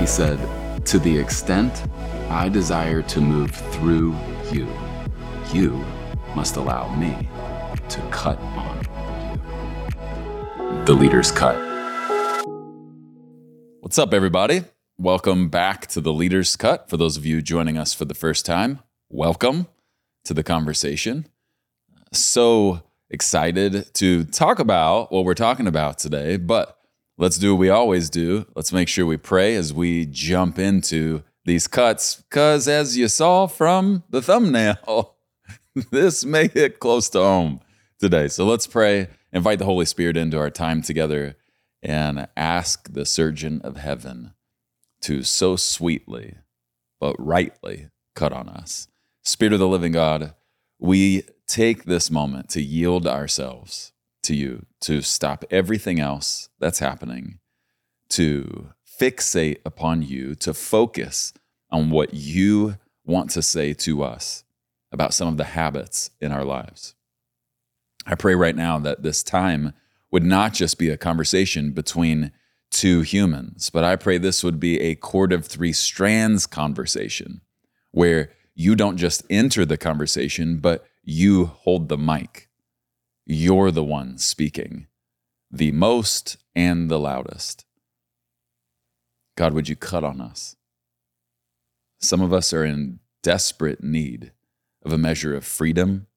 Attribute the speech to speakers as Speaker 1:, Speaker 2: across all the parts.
Speaker 1: He said, To the extent I desire to move through you, you must allow me to cut on you. The Leader's Cut.
Speaker 2: What's up, everybody? Welcome back to the Leader's Cut. For those of you joining us for the first time, welcome to the conversation. So excited to talk about what we're talking about today, but let's do what we always do. Let's make sure we pray as we jump into these cuts, because as you saw from the thumbnail, this may hit close to home today. So let's pray, invite the Holy Spirit into our time together, and ask the surgeon of heaven to so sweetly but rightly cut on us. Spirit of the living God, we take this moment to yield ourselves to you, to stop everything else that's happening, to fixate upon you, to focus on what you want to say to us about some of the habits in our lives. I pray right now that this time would not just be a conversation between two humans, but I pray this would be a cord of three strands conversation where you don't just enter the conversation, but you hold the mic. You're the one speaking, the most and the loudest. God, would you cut on us? Some of us are in desperate need of a measure of freedom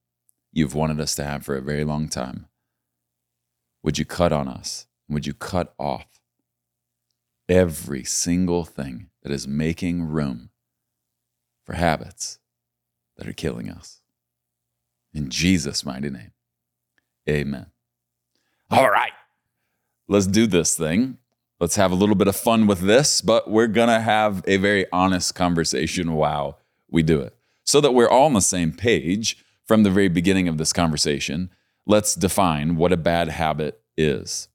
Speaker 2: you've wanted us to have for a very long time. Would you cut on us? Would you cut off every single thing that is making room for habits that are killing us? In Jesus' mighty name, amen. All right, let's do this thing. Let's have a little bit of fun with this, but we're going to have a very honest conversation while we do it. So that we're all on the same page from the very beginning of this conversation, let's define what a bad habit is.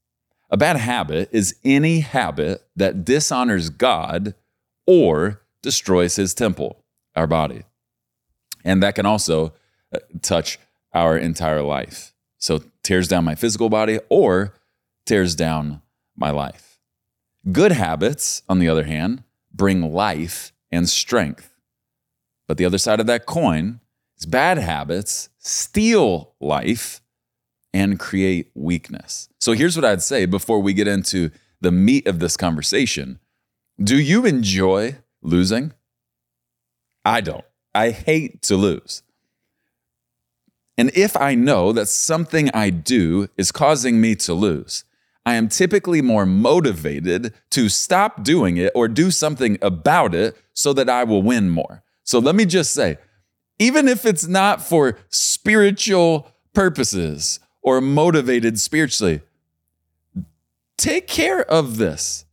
Speaker 2: A bad habit is any habit that dishonors God or destroys his temple, our body. And that can also uh, touch our entire life. So, tears down my physical body or tears down my life. Good habits, on the other hand, bring life and strength. But the other side of that coin is bad habits steal life and create weakness. So here's what I'd say before we get into the meat of this conversation Do you enjoy losing? I don't. I hate to lose. And if I know that something I do is causing me to lose, I am typically more motivated to stop doing it or do something about it so that I will win more. So let me just say, even if it's not for spiritual purposes or motivated spiritually, take care of this.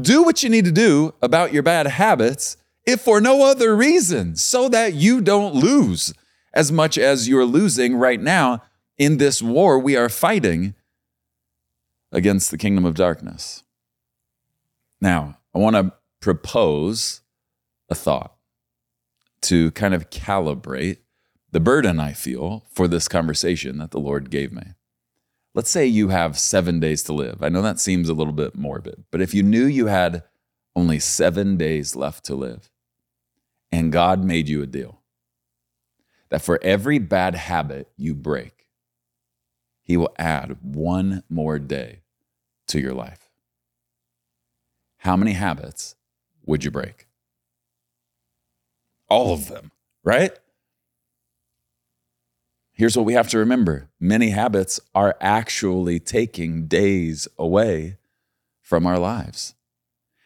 Speaker 2: Do what you need to do about your bad habits, if for no other reason, so that you don't lose as much as you're losing right now in this war we are fighting against the kingdom of darkness. Now, I want to propose a thought to kind of calibrate the burden I feel for this conversation that the Lord gave me. Let's say you have seven days to live. I know that seems a little bit morbid, but if you knew you had only seven days left to live and God made you a deal that for every bad habit you break, He will add one more day to your life. How many habits would you break? All of them, right? Here's what we have to remember many habits are actually taking days away from our lives.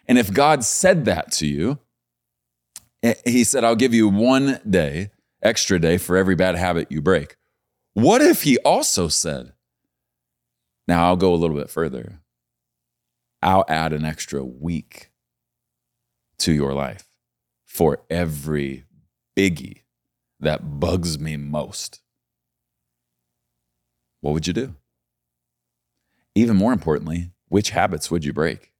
Speaker 2: And if God said that to you, eh, He said, I'll give you one day, extra day for every bad habit you break. What if He also said, Now I'll go a little bit further, I'll add an extra week to your life for every biggie that bugs me most, what would you do? Even more importantly, which habits would you break?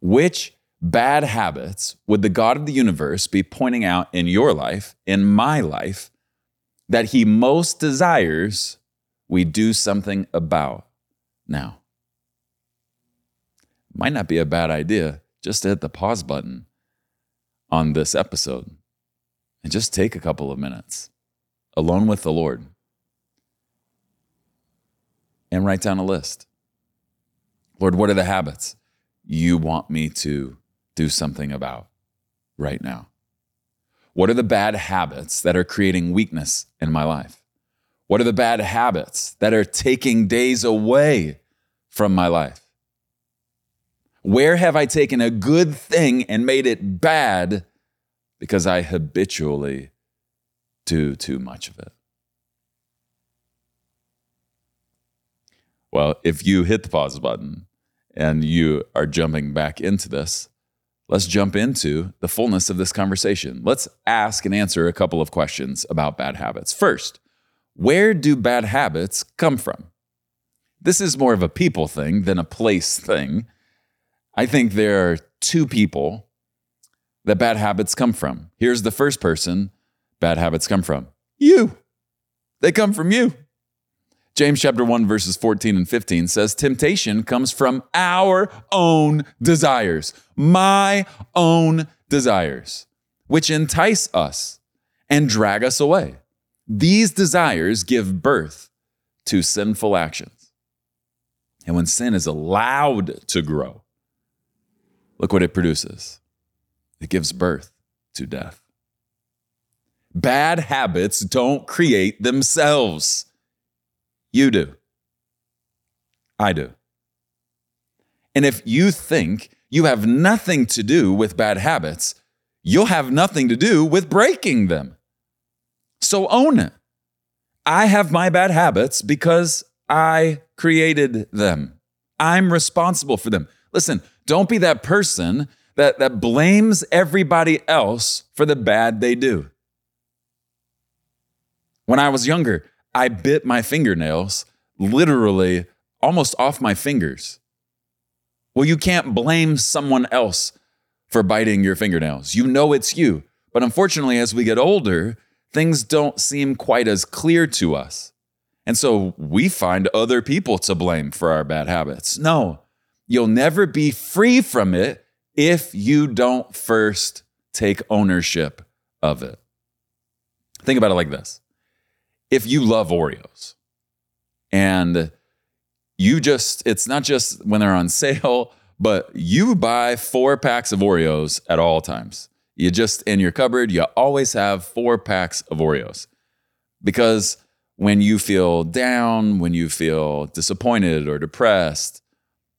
Speaker 2: Which bad habits would the God of the universe be pointing out in your life, in my life, that he most desires we do something about now? Might not be a bad idea just to hit the pause button on this episode and just take a couple of minutes alone with the Lord and write down a list. Lord, what are the habits you want me to do something about right now? What are the bad habits that are creating weakness in my life? What are the bad habits that are taking days away from my life? Where have I taken a good thing and made it bad because I habitually do too much of it? Well, if you hit the pause button and you are jumping back into this, let's jump into the fullness of this conversation. Let's ask and answer a couple of questions about bad habits. First, where do bad habits come from? This is more of a people thing than a place thing. I think there are two people that bad habits come from. Here's the first person bad habits come from you. They come from you. James chapter 1 verses 14 and 15 says temptation comes from our own desires, my own desires, which entice us and drag us away. These desires give birth to sinful actions. And when sin is allowed to grow, look what it produces. It gives birth to death. Bad habits don't create themselves. You do. I do. And if you think you have nothing to do with bad habits, you'll have nothing to do with breaking them. So own it. I have my bad habits because I created them. I'm responsible for them. Listen, don't be that person that, that blames everybody else for the bad they do. When I was younger, I bit my fingernails literally almost off my fingers. Well, you can't blame someone else for biting your fingernails. You know it's you. But unfortunately, as we get older, things don't seem quite as clear to us. And so we find other people to blame for our bad habits. No, you'll never be free from it if you don't first take ownership of it. Think about it like this if you love Oreos and you just, it's not just when they're on sale, but you buy four packs of Oreos at all times. You just, in your cupboard, you always have four packs of Oreos because when you feel down, when you feel disappointed or depressed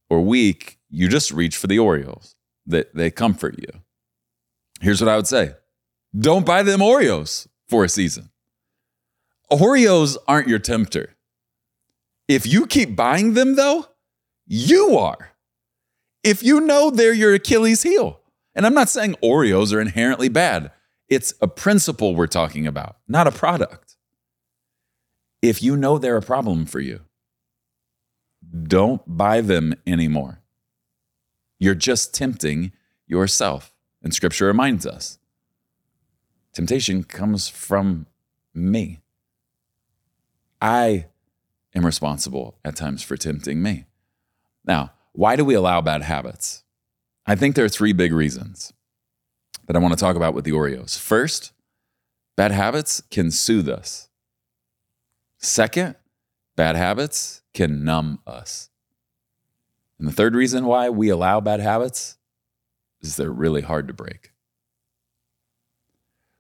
Speaker 2: or weak, you just reach for the Oreos. That they, they comfort you. Here's what I would say don't buy them Oreos for a season. Oreos aren't your tempter. If you keep buying them, though, you are. If you know they're your Achilles heel. And I'm not saying Oreos are inherently bad, it's a principle we're talking about, not a product. If you know they're a problem for you, don't buy them anymore. You're just tempting yourself. And scripture reminds us temptation comes from me. I am responsible at times for tempting me. Now, why do we allow bad habits? I think there are three big reasons that I want to talk about with the Oreos. First, bad habits can soothe us. Second, bad habits can numb us. And the third reason why we allow bad habits is they're really hard to break.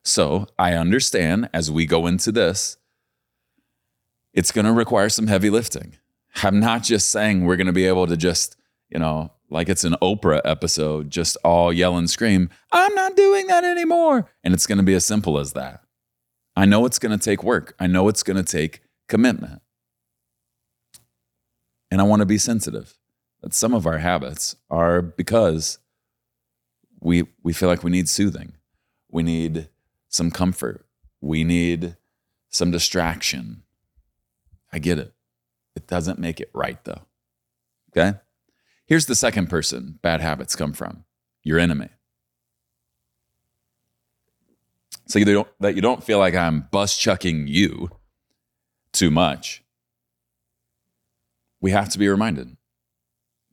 Speaker 2: So I understand as we go into this it's going to require some heavy lifting. I'm not just saying we're going to be able to just, you know, like it's an Oprah episode, just all yell and scream, I'm not doing that anymore. And it's going to be as simple as that. I know it's going to take work. I know it's going to take commitment. And I want to be sensitive that some of our habits are because we, we feel like we need soothing. We need some comfort. We need some distraction. I get it. It doesn't make it right, though. Okay? Here's the second person bad habits come from your enemy. So you don't, that you don't feel like I'm bus chucking you too much. We have to be reminded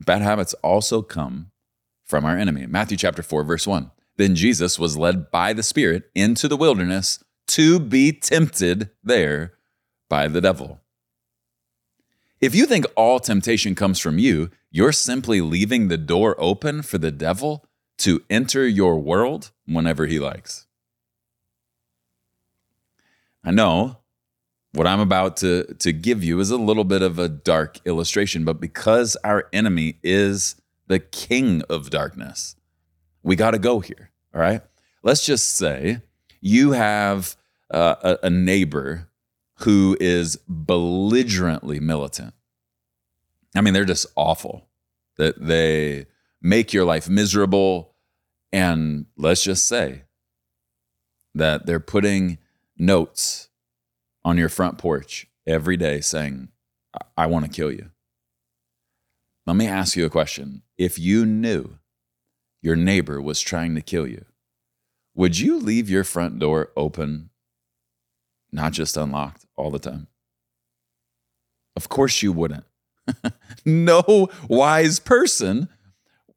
Speaker 2: bad habits also come from our enemy. Matthew chapter 4, verse 1. Then Jesus was led by the Spirit into the wilderness to be tempted there by the devil. If you think all temptation comes from you, you're simply leaving the door open for the devil to enter your world whenever he likes. I know what I'm about to, to give you is a little bit of a dark illustration, but because our enemy is the king of darkness, we got to go here. All right. Let's just say you have uh, a, a neighbor who is belligerently militant. I mean, they're just awful. That they make your life miserable. And let's just say that they're putting notes on your front porch every day saying, I, I want to kill you. Let me ask you a question. If you knew your neighbor was trying to kill you, would you leave your front door open, not just unlocked all the time? Of course you wouldn't. no wise person,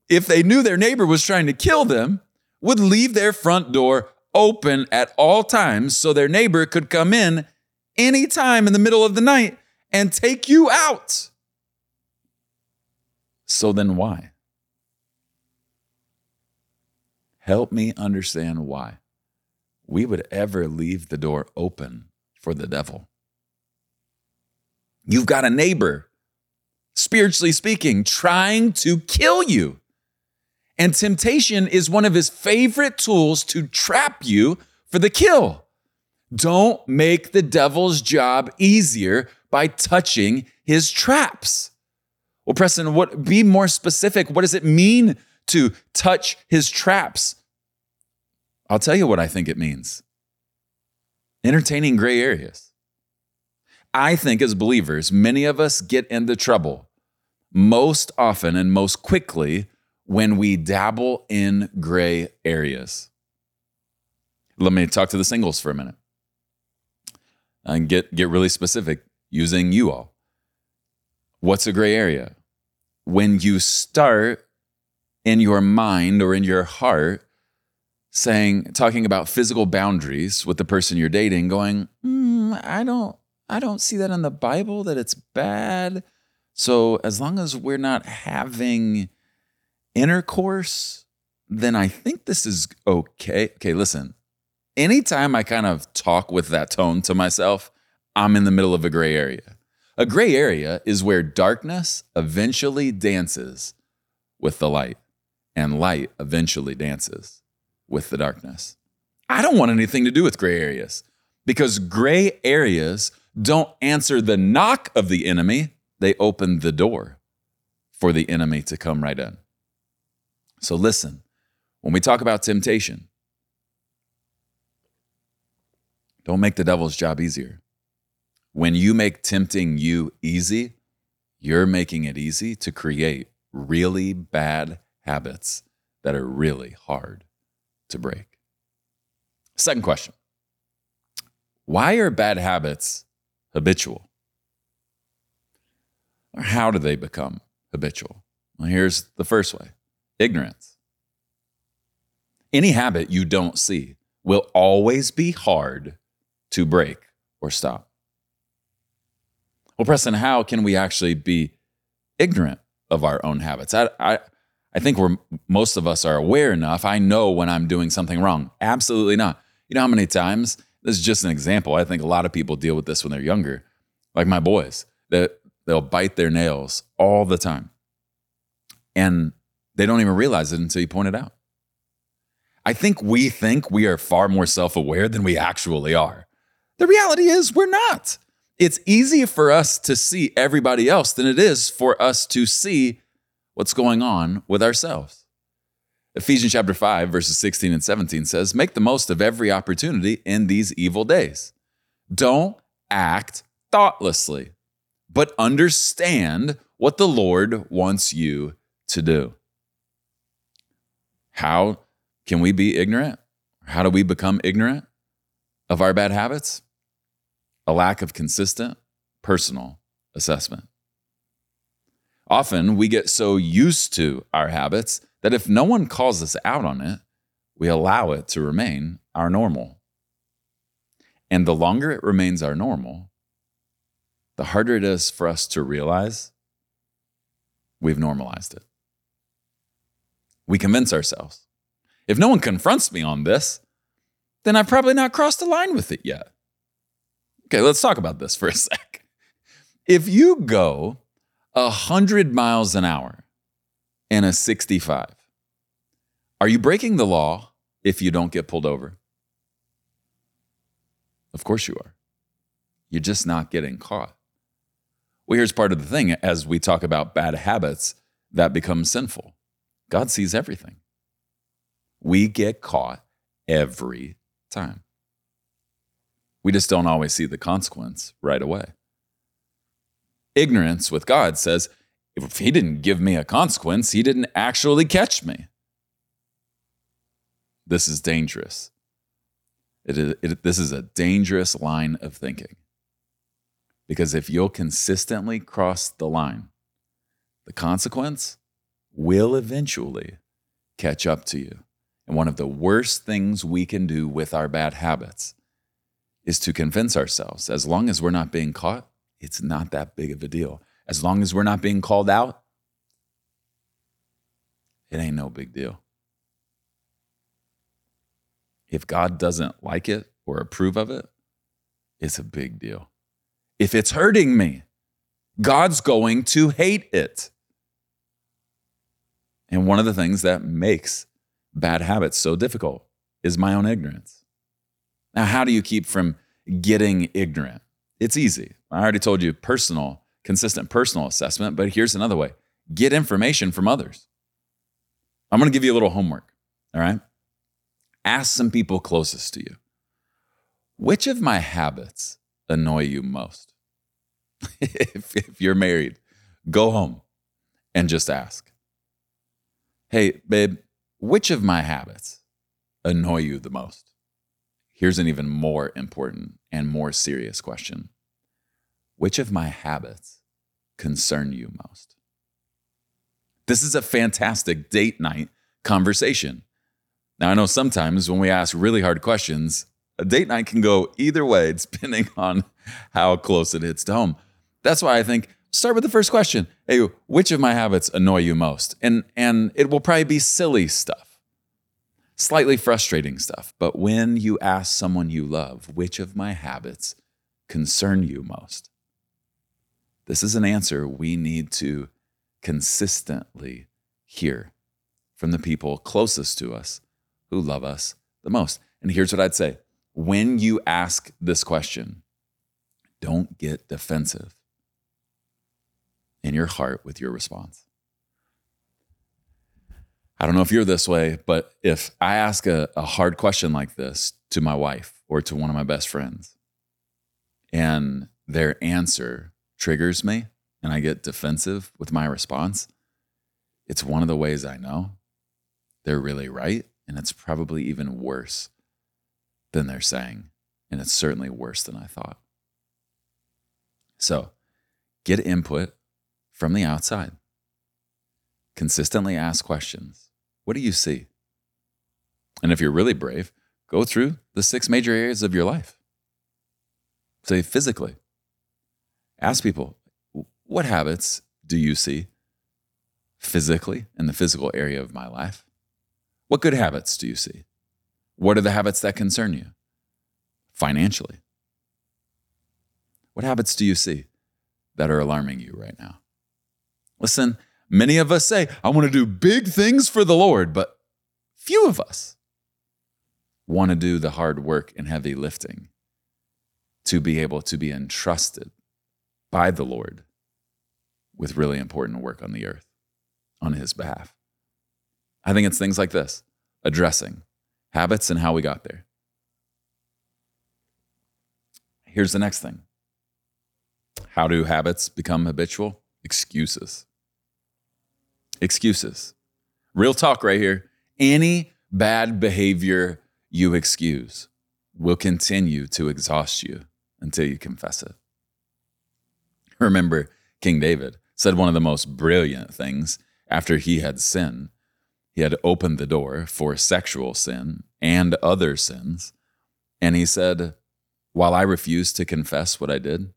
Speaker 2: if they knew their neighbor was trying to kill them, would leave their front door open at all times so their neighbor could come in anytime in the middle of the night and take you out. So then why? Help me understand why we would ever leave the door open for the devil. You've got a neighbor, spiritually speaking, trying to kill you. And temptation is one of his favorite tools to trap you for the kill. Don't make the devil's job easier by touching his traps. Well, Preston, what be more specific? What does it mean to touch his traps? I'll tell you what I think it means. Entertaining gray areas. I think as believers, many of us get into trouble most often and most quickly when we dabble in gray areas. Let me talk to the singles for a minute and get, get really specific using you all. What's a gray area? When you start in your mind or in your heart saying, talking about physical boundaries with the person you're dating, going, mm, I don't, I don't see that in the Bible that it's bad. So as long as we're not having intercourse, then I think this is okay. Okay, listen, anytime I kind of talk with that tone to myself, I'm in the middle of a gray area. A gray area is where darkness eventually dances with the light, and light eventually dances with the darkness. I don't want anything to do with gray areas because gray areas don't answer the knock of the enemy, they open the door for the enemy to come right in. So listen, when we talk about temptation, don't make the devil's job easier. When you make tempting you easy, you're making it easy to create really bad habits that are really hard to break. Second question Why are bad habits habitual? Or how do they become habitual? Well, here's the first way ignorance. Any habit you don't see will always be hard to break or stop. Well, Preston, how can we actually be ignorant of our own habits? I, I, I think we're most of us are aware enough. I know when I'm doing something wrong. Absolutely not. You know how many times? This is just an example. I think a lot of people deal with this when they're younger, like my boys. That they'll bite their nails all the time, and they don't even realize it until you point it out. I think we think we are far more self-aware than we actually are. The reality is we're not. It's easier for us to see everybody else than it is for us to see what's going on with ourselves. Ephesians chapter 5, verses 16 and 17 says, Make the most of every opportunity in these evil days. Don't act thoughtlessly, but understand what the Lord wants you to do. How can we be ignorant? How do we become ignorant of our bad habits? A lack of consistent personal assessment. Often we get so used to our habits that if no one calls us out on it, we allow it to remain our normal. And the longer it remains our normal, the harder it is for us to realize we've normalized it. We convince ourselves if no one confronts me on this, then I've probably not crossed the line with it yet. Okay, let's talk about this for a sec. If you go 100 miles an hour in a 65, are you breaking the law if you don't get pulled over? Of course you are. You're just not getting caught. Well, here's part of the thing as we talk about bad habits that become sinful God sees everything. We get caught every time. We just don't always see the consequence right away. Ignorance with God says, if He didn't give me a consequence, He didn't actually catch me. This is dangerous. It is, it, this is a dangerous line of thinking. Because if you'll consistently cross the line, the consequence will eventually catch up to you. And one of the worst things we can do with our bad habits is to convince ourselves as long as we're not being caught, it's not that big of a deal. As long as we're not being called out, it ain't no big deal. If God doesn't like it or approve of it, it's a big deal. If it's hurting me, God's going to hate it. And one of the things that makes bad habits so difficult is my own ignorance. Now, how do you keep from getting ignorant? It's easy. I already told you personal, consistent personal assessment, but here's another way get information from others. I'm going to give you a little homework. All right. Ask some people closest to you which of my habits annoy you most? if, if you're married, go home and just ask Hey, babe, which of my habits annoy you the most? Here's an even more important and more serious question Which of my habits concern you most? This is a fantastic date night conversation. Now, I know sometimes when we ask really hard questions, a date night can go either way, depending on how close it hits to home. That's why I think start with the first question. Hey, which of my habits annoy you most? And and it will probably be silly stuff. Slightly frustrating stuff. But when you ask someone you love, which of my habits concern you most? This is an answer we need to consistently hear from the people closest to us who love us the most. And here's what I'd say when you ask this question, don't get defensive in your heart with your response. I don't know if you're this way, but if I ask a, a hard question like this to my wife or to one of my best friends, and their answer triggers me and I get defensive with my response, it's one of the ways I know they're really right. And it's probably even worse than they're saying. And it's certainly worse than I thought. So get input from the outside. Consistently ask questions. What do you see? And if you're really brave, go through the six major areas of your life. Say physically. Ask people, what habits do you see physically in the physical area of my life? What good habits do you see? What are the habits that concern you financially? What habits do you see that are alarming you right now? Listen, many of us say, I want to do big things for the Lord, but few of us want to do the hard work and heavy lifting to be able to be entrusted by the Lord with really important work on the earth on his behalf. I think it's things like this addressing habits and how we got there. Here's the next thing How do habits become habitual? Excuses excuses. Real talk right here. Any bad behavior you excuse will continue to exhaust you until you confess it. Remember, King David said one of the most brilliant things after he had sinned He had opened the door for sexual sin and other sins. And he said, while I refused to confess what I did,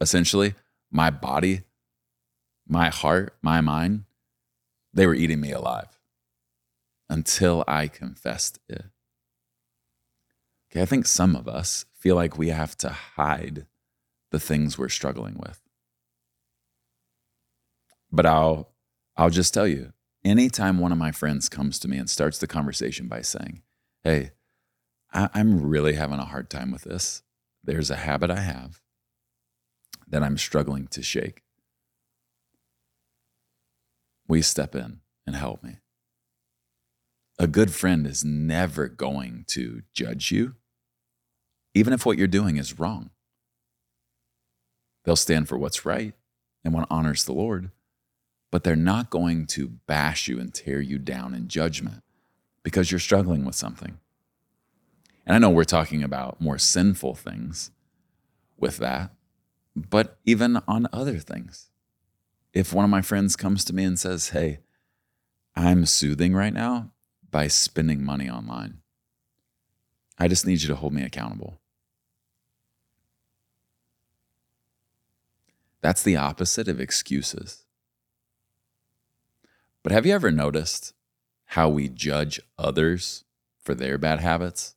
Speaker 2: essentially, my body, my heart, my mind, they were eating me alive until I confessed it. Okay, I think some of us feel like we have to hide the things we're struggling with. But I'll I'll just tell you, anytime one of my friends comes to me and starts the conversation by saying, Hey, I, am really having a hard time with this. There's a habit I have that I'm struggling to shake. You step in and help me? A good friend is never going to judge you, even if what you're doing is wrong. They'll stand for what's right and what honors the Lord, but they're not going to bash you and tear you down in judgment because you're struggling with something. And I know we're talking about more sinful things with that, but even on other things. If one of my friends comes to me and says, Hey, I'm soothing right now by spending money online, I just need you to hold me accountable. That's the opposite of excuses. But have you ever noticed how we judge others for their bad habits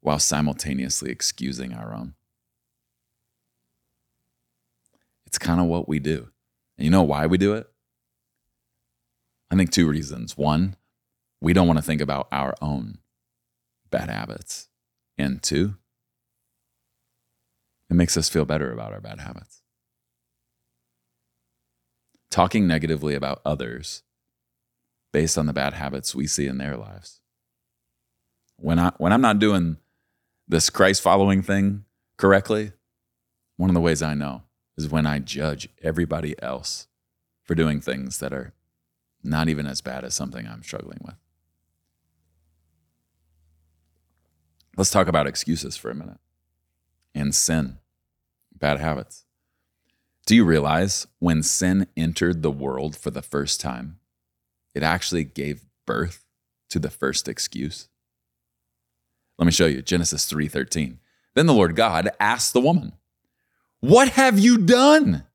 Speaker 2: while simultaneously excusing our own? It's kind of what we do. And you know why we do it? I think two reasons. One, we don't want to think about our own bad habits. And two, it makes us feel better about our bad habits. Talking negatively about others based on the bad habits we see in their lives. When I when I'm not doing this Christ following thing correctly, one of the ways I know is when I judge everybody else for doing things that are not even as bad as something I'm struggling with. Let's talk about excuses for a minute and sin, bad habits. Do you realize when sin entered the world for the first time, it actually gave birth to the first excuse. Let me show you Genesis 3:13. Then the Lord God asked the woman, "What have you done?"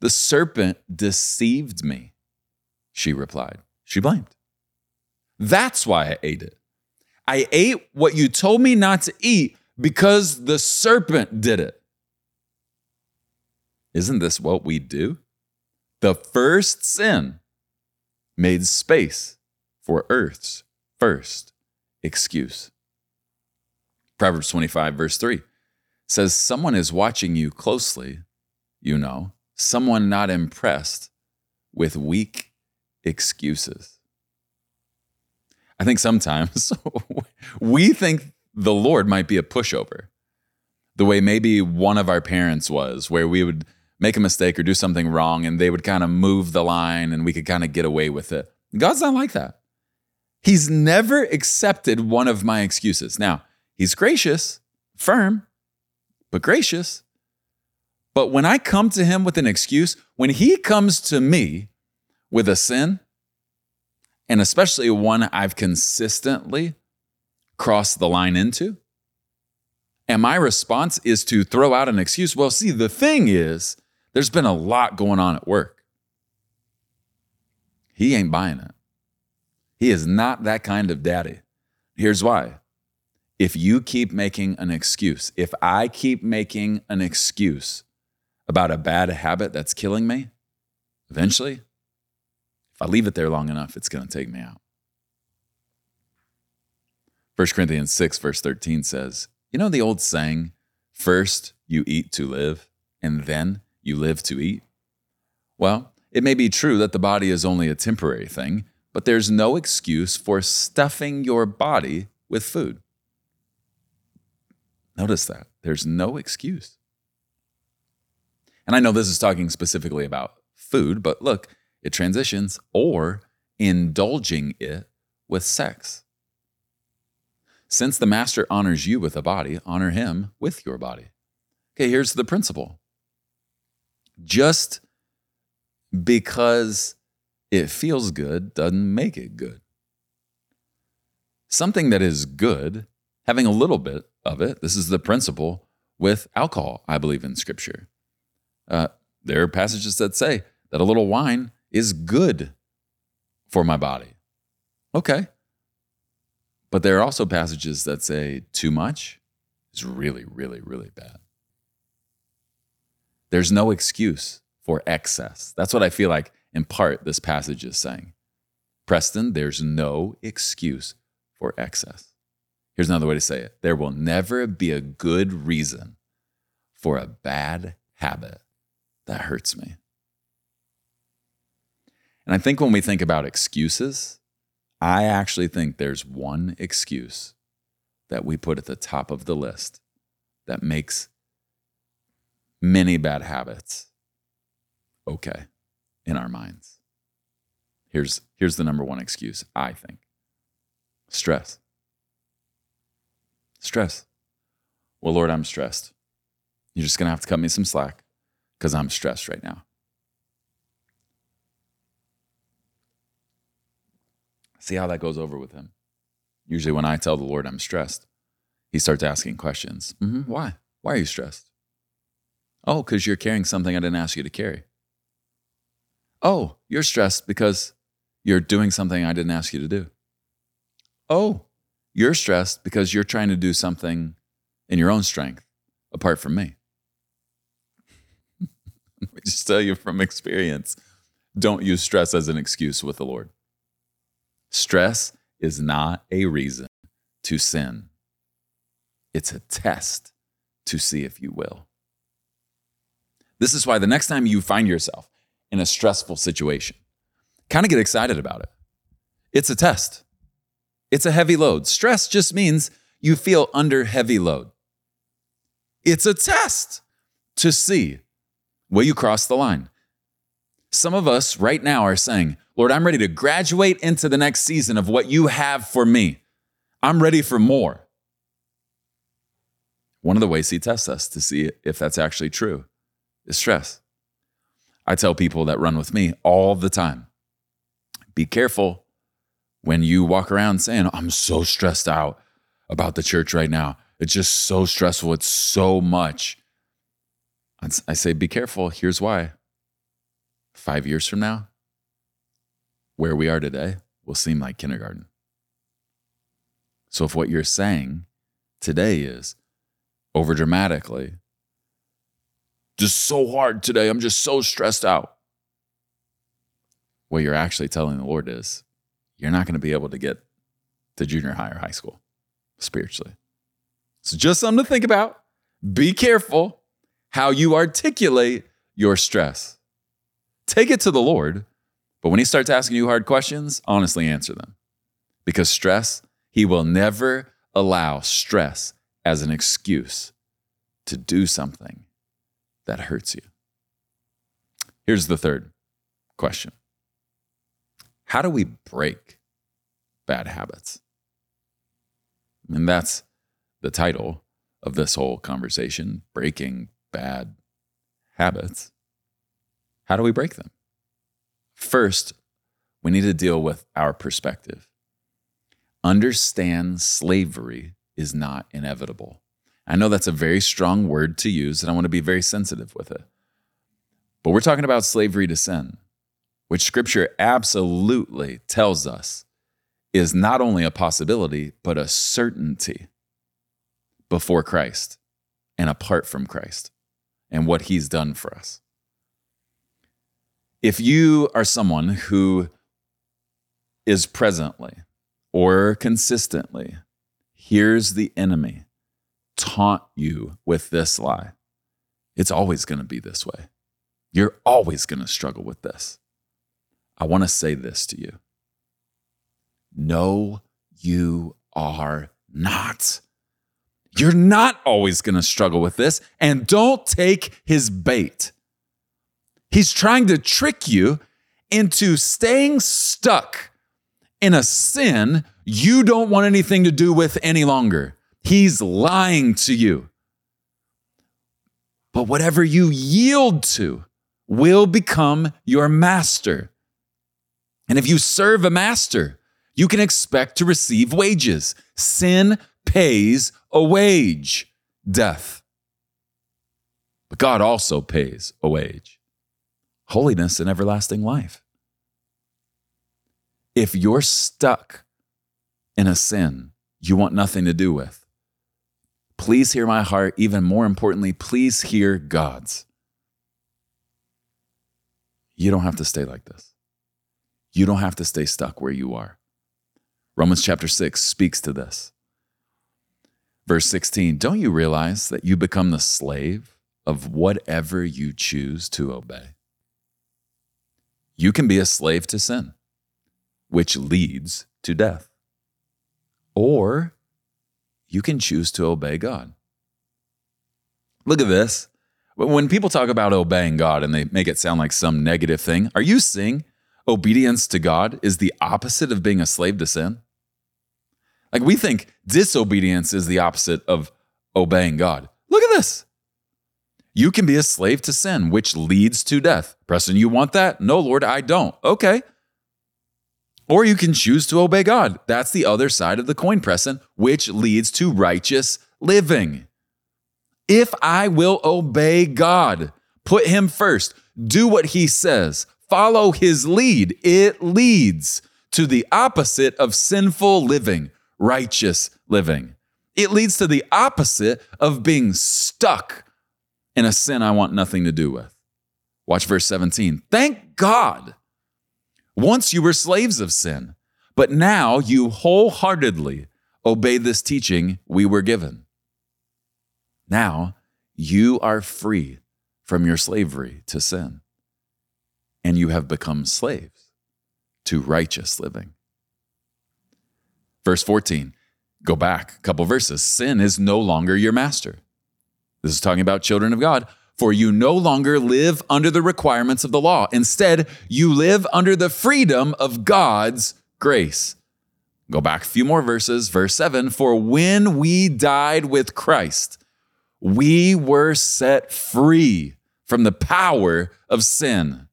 Speaker 2: The serpent deceived me. She replied. She blamed. That's why I ate it. I ate what you told me not to eat because the serpent did it. Isn't this what we do? The first sin made space for earth's first excuse. Proverbs 25, verse 3 says, Someone is watching you closely, you know, someone not impressed with weak excuses. I think sometimes we think the Lord might be a pushover, the way maybe one of our parents was, where we would make a mistake or do something wrong and they would kind of move the line and we could kind of get away with it. God's not like that. He's never accepted one of my excuses. Now, he's gracious, firm, but gracious. But when I come to him with an excuse, when he comes to me with a sin, and especially one I've consistently crossed the line into, and my response is to throw out an excuse. Well, see, the thing is, there's been a lot going on at work. He ain't buying it. He is not that kind of daddy. Here's why. If you keep making an excuse, if I keep making an excuse about a bad habit that's killing me, eventually, if I leave it there long enough, it's going to take me out. 1 Corinthians 6, verse 13 says, You know the old saying, first you eat to live, and then you live to eat? Well, it may be true that the body is only a temporary thing, but there's no excuse for stuffing your body with food. Notice that. There's no excuse. And I know this is talking specifically about food, but look, it transitions or indulging it with sex. Since the master honors you with a body, honor him with your body. Okay, here's the principle just because it feels good doesn't make it good. Something that is good, having a little bit of it, this is the principle with alcohol, I believe in scripture. Uh, there are passages that say that a little wine is good for my body. Okay. But there are also passages that say too much is really, really, really bad. There's no excuse for excess. That's what I feel like, in part, this passage is saying. Preston, there's no excuse for excess. Here's another way to say it there will never be a good reason for a bad habit that hurts me. And I think when we think about excuses, I actually think there's one excuse that we put at the top of the list that makes many bad habits okay in our minds. Here's, here's the number one excuse, I think stress. Stress. Well, Lord, I'm stressed. You're just going to have to cut me some slack because I'm stressed right now. See how that goes over with him. Usually, when I tell the Lord I'm stressed, he starts asking questions. Mm-hmm. Why? Why are you stressed? Oh, because you're carrying something I didn't ask you to carry. Oh, you're stressed because you're doing something I didn't ask you to do. Oh, you're stressed because you're trying to do something in your own strength apart from me. Let me just tell you from experience don't use stress as an excuse with the Lord. Stress is not a reason to sin, it's a test to see if you will. This is why the next time you find yourself in a stressful situation, kind of get excited about it. It's a test, it's a heavy load. Stress just means you feel under heavy load. It's a test to see will you cross the line. Some of us right now are saying, Lord, I'm ready to graduate into the next season of what you have for me. I'm ready for more. One of the ways he tests us to see if that's actually true is stress. I tell people that run with me all the time be careful when you walk around saying, I'm so stressed out about the church right now. It's just so stressful. It's so much. I say, be careful. Here's why. Five years from now, where we are today will seem like kindergarten. So if what you're saying today is over dramatically, just so hard today, I'm just so stressed out. What you're actually telling the Lord is you're not going to be able to get to junior high or high school spiritually. So just something to think about. Be careful how you articulate your stress. Take it to the Lord but when he starts asking you hard questions, honestly answer them. Because stress, he will never allow stress as an excuse to do something that hurts you. Here's the third question How do we break bad habits? And that's the title of this whole conversation breaking bad habits. How do we break them? First, we need to deal with our perspective. Understand slavery is not inevitable. I know that's a very strong word to use, and I want to be very sensitive with it. But we're talking about slavery to sin, which scripture absolutely tells us is not only a possibility, but a certainty before Christ and apart from Christ and what he's done for us. If you are someone who is presently or consistently hears the enemy taunt you with this lie, it's always going to be this way. You're always going to struggle with this. I want to say this to you. No, you are not. You're not always going to struggle with this, and don't take his bait. He's trying to trick you into staying stuck in a sin you don't want anything to do with any longer. He's lying to you. But whatever you yield to will become your master. And if you serve a master, you can expect to receive wages. Sin pays a wage, death. But God also pays a wage holiness and everlasting life. If you're stuck in a sin you want nothing to do with, please hear my heart. Even more importantly, please hear God's. You don't have to stay like this. You don't have to stay stuck where you are. Romans chapter 6 speaks to this. Verse 16 Don't you realize that you become the slave of whatever you choose to obey? You can be a slave to sin, which leads to death. Or you can choose to obey God. Look at this. When people talk about obeying God and they make it sound like some negative thing, are you seeing obedience to God is the opposite of being a slave to sin? Like we think disobedience is the opposite of obeying God. Look at this. You can be a slave to sin, which leads to death. Preston, you want that? No, Lord, I don't. Okay. Or you can choose to obey God. That's the other side of the coin, Preston, which leads to righteous living. If I will obey God, put Him first, do what He says, follow His lead, it leads to the opposite of sinful living, righteous living. It leads to the opposite of being stuck in a sin I want nothing to do with. Watch verse 17. Thank God. Once you were slaves of sin, but now you wholeheartedly obey this teaching we were given. Now you are free from your slavery to sin, and you have become slaves to righteous living. Verse 14, go back a couple verses. Sin is no longer your master. This is talking about children of God. For you no longer live under the requirements of the law. Instead, you live under the freedom of God's grace. Go back a few more verses. Verse 7 For when we died with Christ, we were set free from the power of sin.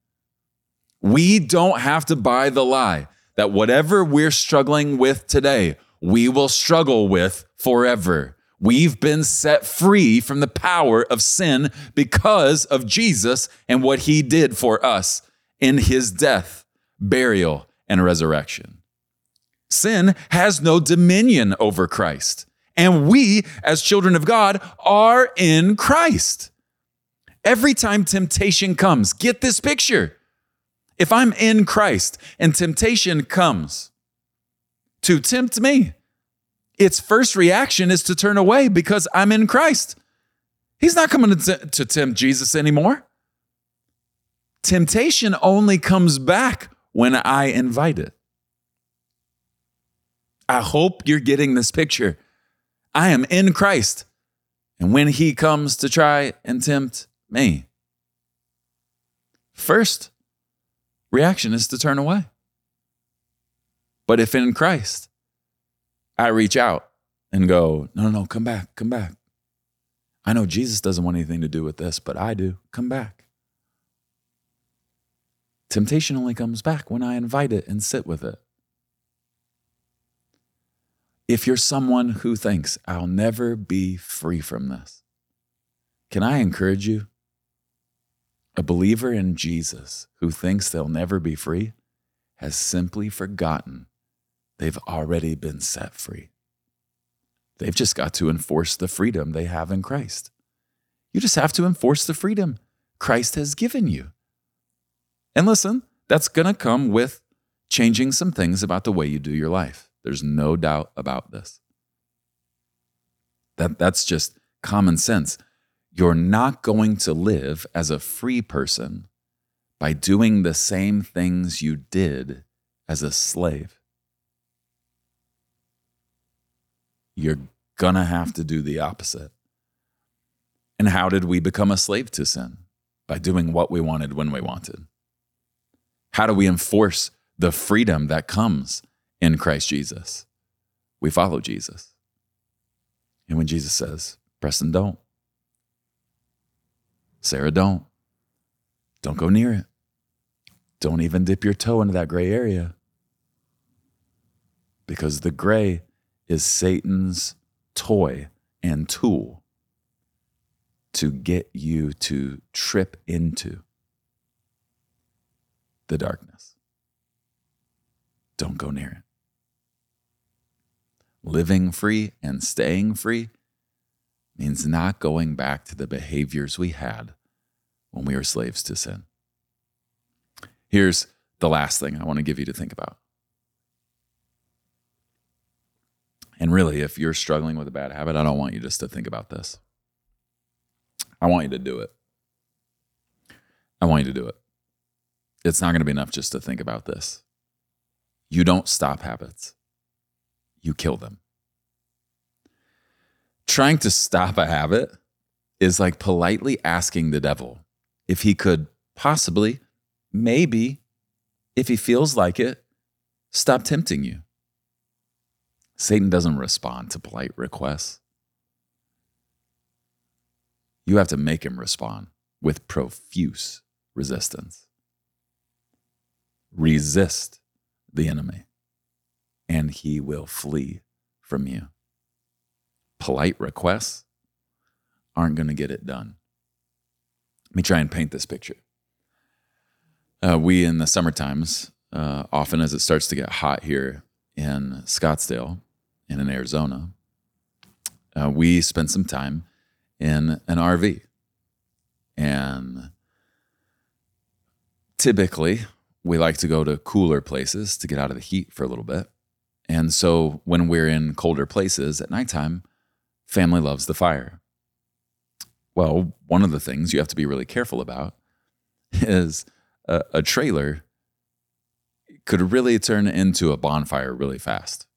Speaker 2: We don't have to buy the lie that whatever we're struggling with today, we will struggle with forever. We've been set free from the power of sin because of Jesus and what he did for us in his death, burial, and resurrection. Sin has no dominion over Christ. And we, as children of God, are in Christ. Every time temptation comes, get this picture. If I'm in Christ and temptation comes to tempt me, its first reaction is to turn away because I'm in Christ. He's not coming to, t- to tempt Jesus anymore. Temptation only comes back when I invite it. I hope you're getting this picture. I am in Christ. And when he comes to try and tempt me, first reaction is to turn away. But if in Christ, I reach out and go, no, no, no, come back, come back. I know Jesus doesn't want anything to do with this, but I do. Come back. Temptation only comes back when I invite it and sit with it. If you're someone who thinks, I'll never be free from this, can I encourage you? A believer in Jesus who thinks they'll never be free has simply forgotten they've already been set free. They've just got to enforce the freedom they have in Christ. You just have to enforce the freedom Christ has given you. And listen, that's going to come with changing some things about the way you do your life. There's no doubt about this. That, that's just common sense. You're not going to live as a free person by doing the same things you did as a slave. You're to have to do the opposite. And how did we become a slave to sin? By doing what we wanted when we wanted. How do we enforce the freedom that comes in Christ Jesus? We follow Jesus. And when Jesus says, Preston, don't. Sarah, don't. Don't go near it. don't even dip your toe into that gray area because the gray is Satan's toy and tool to get you to trip into the darkness. Don't go near it. Living free and staying free means not going back to the behaviors we had when we were slaves to sin. Here's the last thing I want to give you to think about. And really, if you're struggling with a bad habit, I don't want you just to think about this. I want you to do it. I want you to do it. It's not going to be enough just to think about this. You don't stop habits, you kill them. Trying to stop a habit is like politely asking the devil if he could possibly, maybe, if he feels like it, stop tempting you. Satan doesn't respond to polite requests. You have to make him respond with profuse resistance. Resist the enemy, and he will flee from you. Polite requests aren't going to get it done. Let me try and paint this picture. Uh, we in the summer times, uh, often as it starts to get hot here in Scottsdale and in Arizona, uh, we spent some time in an RV. And typically, we like to go to cooler places to get out of the heat for a little bit. And so, when we're in colder places at nighttime, family loves the fire. Well, one of the things you have to be really careful about is a, a trailer could really turn into a bonfire really fast.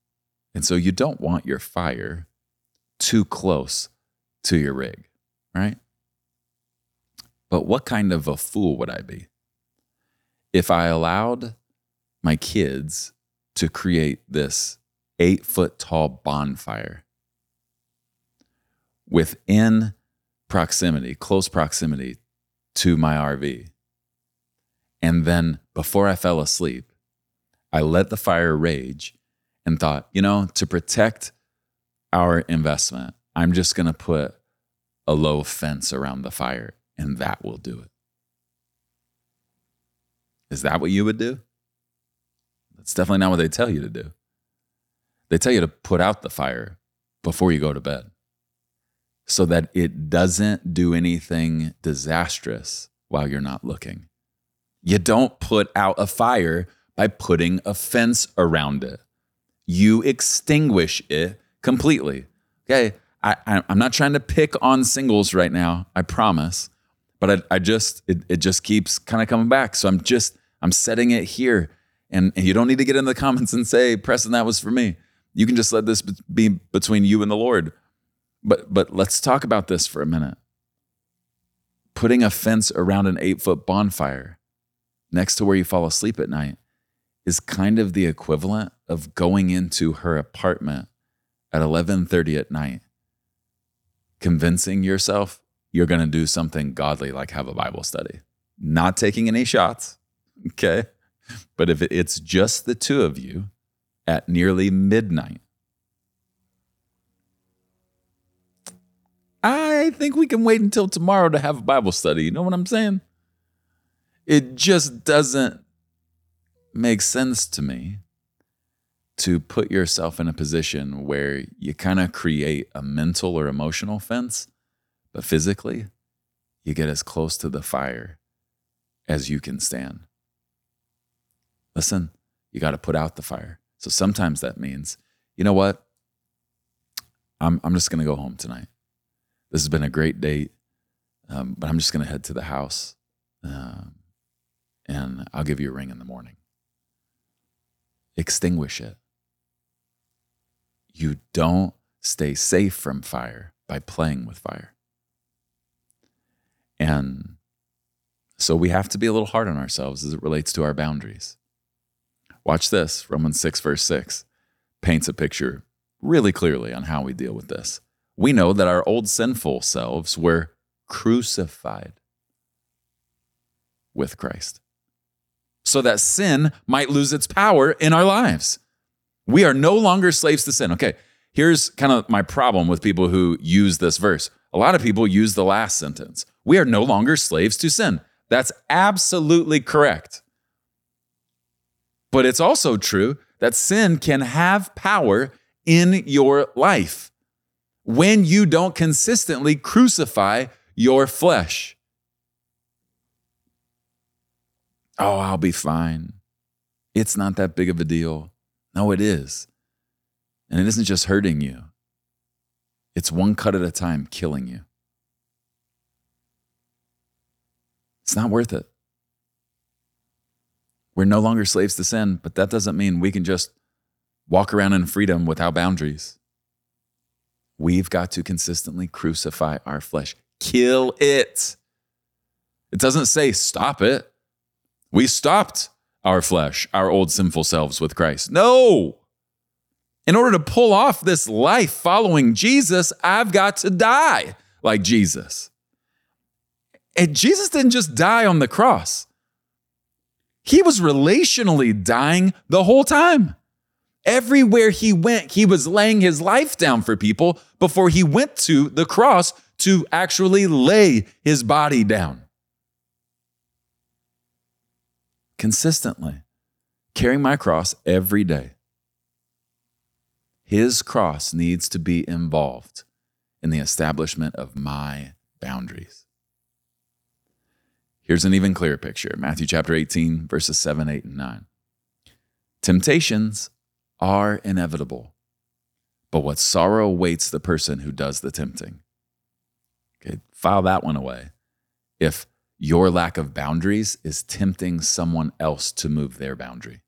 Speaker 2: And so, you don't want your fire too close to your rig, right? But what kind of a fool would I be if I allowed my kids to create this eight foot tall bonfire within proximity, close proximity to my RV? And then before I fell asleep, I let the fire rage and thought, you know, to protect our investment, I'm just going to put a low fence around the fire and that will do it. Is that what you would do? That's definitely not what they tell you to do. They tell you to put out the fire before you go to bed so that it doesn't do anything disastrous while you're not looking. You don't put out a fire by putting a fence around it. You extinguish it completely. Okay. I, I, am not trying to pick on singles right now, I promise. But I, I just, it, it just keeps kind of coming back. So I'm just, I'm setting it here. And, and you don't need to get in the comments and say, Preston, that was for me. You can just let this be between you and the Lord. But, but let's talk about this for a minute. Putting a fence around an eight foot bonfire next to where you fall asleep at night is kind of the equivalent of going into her apartment at 11:30 at night convincing yourself you're going to do something godly like have a Bible study. Not taking any shots, okay? But if it's just the two of you at nearly midnight, I think we can wait until tomorrow to have a Bible study. You know what I'm saying? It just doesn't make sense to me to put yourself in a position where you kind of create a mental or emotional fence, but physically, you get as close to the fire as you can stand. Listen, you got to put out the fire. So sometimes that means, you know what? I'm, I'm just going to go home tonight. This has been a great date, um, but I'm just going to head to the house um, and I'll give you a ring in the morning. Extinguish it. You don't stay safe from fire by playing with fire. And so we have to be a little hard on ourselves as it relates to our boundaries. Watch this Romans 6, verse 6 paints a picture really clearly on how we deal with this. We know that our old sinful selves were crucified with Christ. So that sin might lose its power in our lives. We are no longer slaves to sin. Okay, here's kind of my problem with people who use this verse. A lot of people use the last sentence. We are no longer slaves to sin. That's absolutely correct. But it's also true that sin can have power in your life when you don't consistently crucify your flesh. Oh, I'll be fine. It's not that big of a deal. No, it is. And it isn't just hurting you, it's one cut at a time killing you. It's not worth it. We're no longer slaves to sin, but that doesn't mean we can just walk around in freedom without boundaries. We've got to consistently crucify our flesh, kill it. It doesn't say stop it. We stopped our flesh, our old sinful selves with Christ. No. In order to pull off this life following Jesus, I've got to die like Jesus. And Jesus didn't just die on the cross, he was relationally dying the whole time. Everywhere he went, he was laying his life down for people before he went to the cross to actually lay his body down. Consistently, carrying my cross every day. His cross needs to be involved in the establishment of my boundaries. Here's an even clearer picture Matthew chapter 18, verses 7, 8, and 9. Temptations are inevitable, but what sorrow awaits the person who does the tempting. Okay, file that one away. If your lack of boundaries is tempting someone else to move their boundary.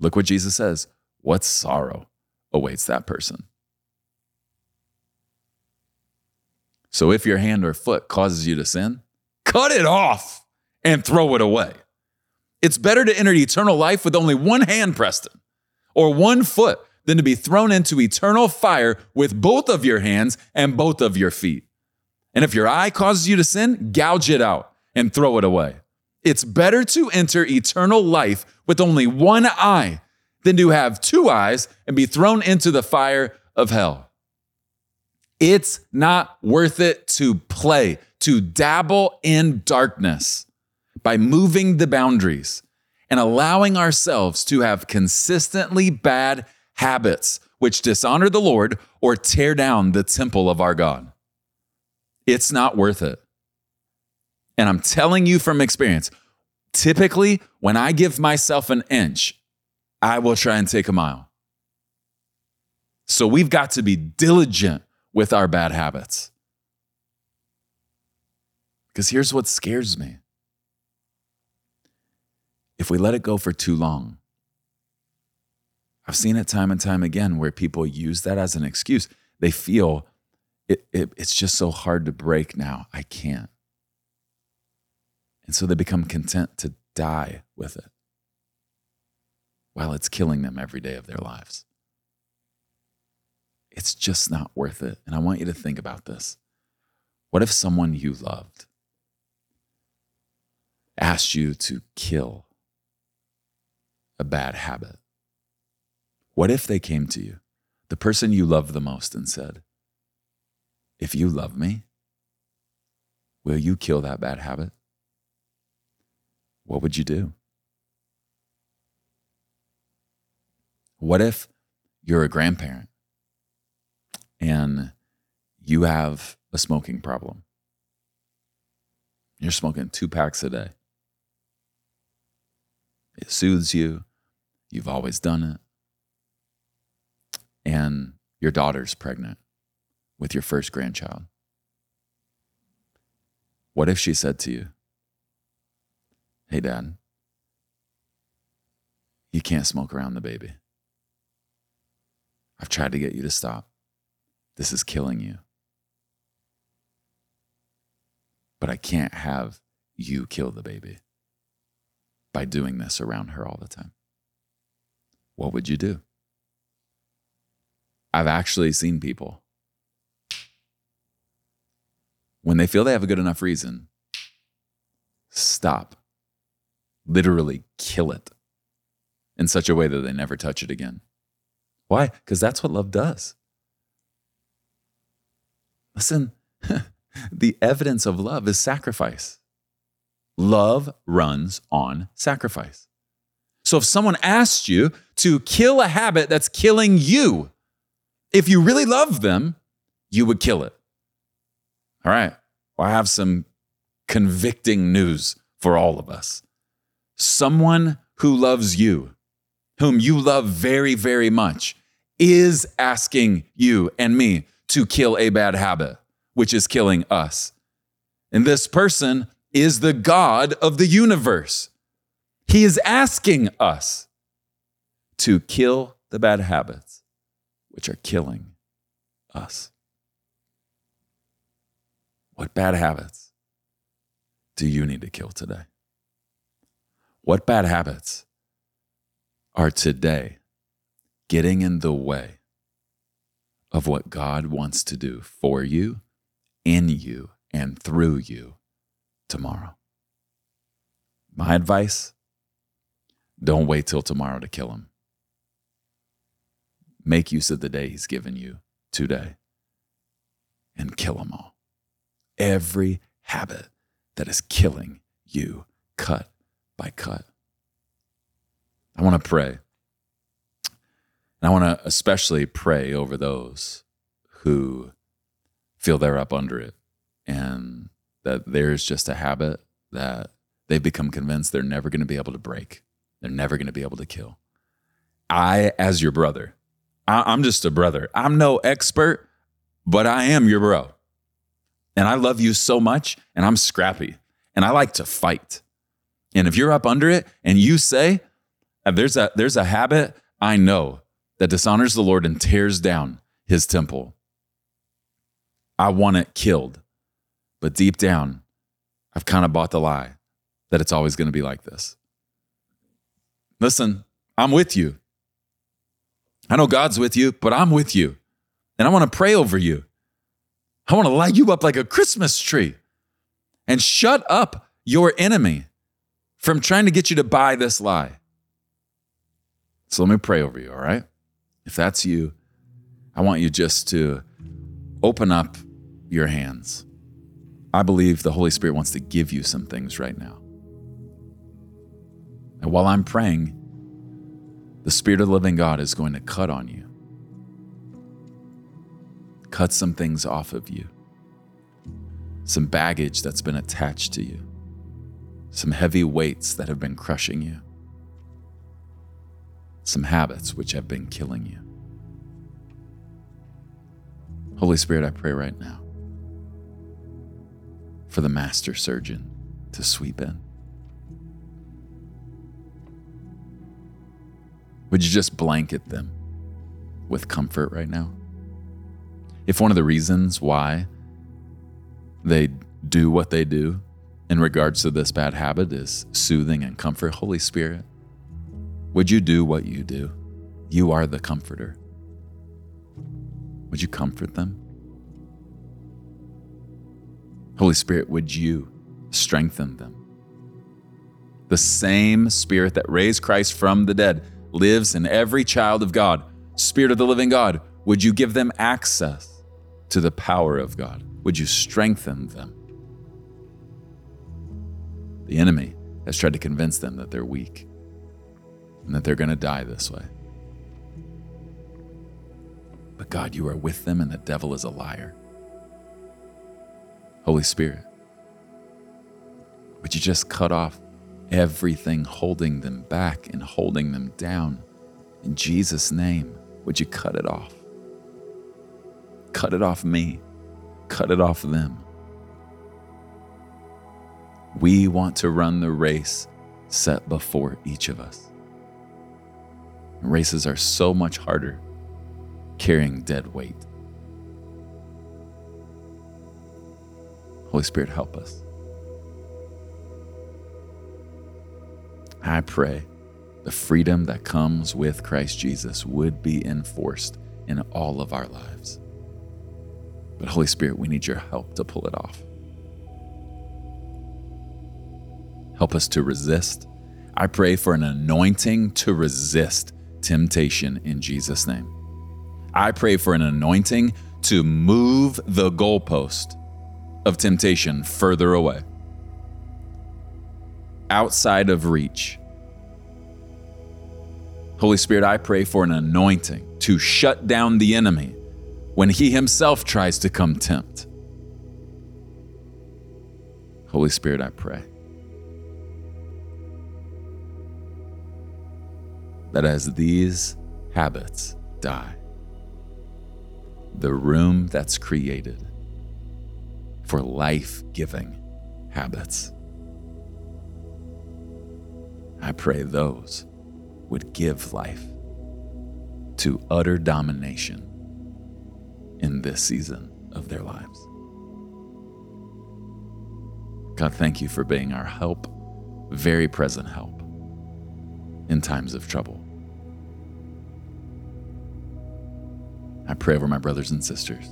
Speaker 2: Look what Jesus says. What sorrow awaits that person? So if your hand or foot causes you to sin, cut it off and throw it away. It's better to enter eternal life with only one hand, Preston, or one foot than to be thrown into eternal fire with both of your hands and both of your feet. And if your eye causes you to sin, gouge it out and throw it away. It's better to enter eternal life with only one eye than to have two eyes and be thrown into the fire of hell. It's not worth it to play, to dabble in darkness by moving the boundaries and allowing ourselves to have consistently bad habits which dishonor the Lord or tear down the temple of our God. It's not worth it. And I'm telling you from experience, typically when I give myself an inch, I will try and take a mile. So we've got to be diligent with our bad habits. Because here's what scares me if we let it go for too long. I've seen it time and time again where people use that as an excuse. They feel it, it, it's just so hard to break now. I can't. And so they become content to die with it while it's killing them every day of their lives. It's just not worth it. And I want you to think about this. What if someone you loved asked you to kill a bad habit? What if they came to you, the person you love the most, and said, If you love me, will you kill that bad habit? What would you do? What if you're a grandparent and you have a smoking problem? You're smoking two packs a day. It soothes you. You've always done it. And your daughter's pregnant with your first grandchild. What if she said to you, Hey, dad, you can't smoke around the baby. I've tried to get you to stop. This is killing you. But I can't have you kill the baby by doing this around her all the time. What would you do? I've actually seen people when they feel they have a good enough reason, stop literally kill it in such a way that they never touch it again. Why? Because that's what love does. Listen, the evidence of love is sacrifice. Love runs on sacrifice. So if someone asked you to kill a habit that's killing you, if you really love them, you would kill it. All right. Well, I have some convicting news for all of us. Someone who loves you, whom you love very, very much, is asking you and me to kill a bad habit, which is killing us. And this person is the God of the universe. He is asking us to kill the bad habits, which are killing us. What bad habits do you need to kill today? What bad habits are today getting in the way of what God wants to do for you, in you, and through you tomorrow? My advice don't wait till tomorrow to kill him. Make use of the day he's given you today and kill them all. Every habit that is killing you, cut by cut. I want to pray. And I want to especially pray over those who feel they're up under it and that there's just a habit that they've become convinced they're never going to be able to break. They're never going to be able to kill. I, as your brother, I, am just a brother. I'm no expert, but I am your bro. And I love you so much, and I'm scrappy, and I like to fight. And if you're up under it and you say, uh, there's a, there's a habit I know that dishonors the Lord and tears down his temple, I want it killed. But deep down, I've kind of bought the lie that it's always going to be like this. Listen, I'm with you. I know God's with you, but I'm with you. And I want to pray over you. I want to light you up like a Christmas tree and shut up your enemy from trying to get you to buy this lie. So let me pray over you, all right? If that's you, I want you just to open up your hands. I believe the Holy Spirit wants to give you some things right now. And while I'm praying, the Spirit of the living God is going to cut on you, cut some things off of you, some baggage that's been attached to you, some heavy weights that have been crushing you, some habits which have been killing you. Holy Spirit, I pray right now for the master surgeon to sweep in. Would you just blanket them with comfort right now? If one of the reasons why they do what they do in regards to this bad habit is soothing and comfort, Holy Spirit, would you do what you do? You are the comforter. Would you comfort them? Holy Spirit, would you strengthen them? The same Spirit that raised Christ from the dead lives in every child of God. Spirit of the living God, would you give them access to the power of God? Would you strengthen them? The enemy has tried to convince them that they're weak and that they're going to die this way. But God, you are with them, and the devil is a liar. Holy Spirit, would you just cut off everything holding them back and holding them down. In Jesus' name, would you cut it off? Cut it off me. Cut it off them. We want to run the race set before each of us. Races are so much harder carrying dead weight. Holy Spirit, help us. I pray the freedom that comes with Christ Jesus would be enforced in all of our lives. But Holy Spirit, we need your help to pull it off. Help us to resist I pray for an anointing to resist temptation in Jesus' name. I pray for an anointing to move the goalpost of temptation further away, outside of reach. Holy Spirit, I pray for an anointing to shut down the enemy when he himself tries to come tempt. Holy Spirit, I pray that as these habits die, the room that's created for life giving habits, I pray those would give life to utter domination in this season of their lives. God, thank you for being our help, very present help in times of trouble. I pray over my brothers and sisters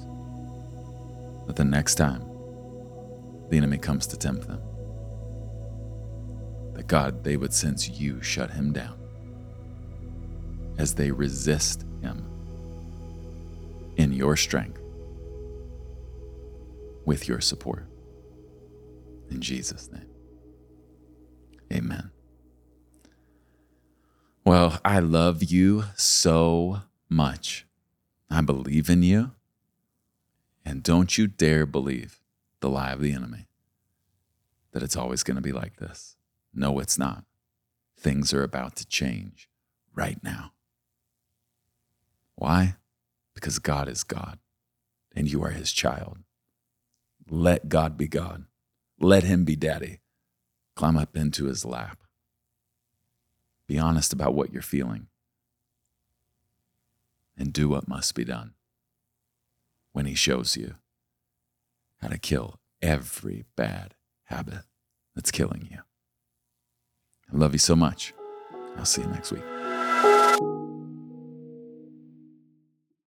Speaker 2: that the next time the enemy comes to tempt them, that God, they would sense you shut him down as they resist him in your strength with your support. In Jesus' name. Amen. Well, I love you so much. I believe in you. And don't you dare believe the lie of the enemy that it's always going to be like this. No, it's not. Things are about to change right now. Why? Because God is God and you are his child. Let God be God. Let him be daddy. Climb up into his lap. Be honest about what you're feeling and do what must be done when he shows you how to kill every bad habit that's killing you. I love you so much. I'll see you next week.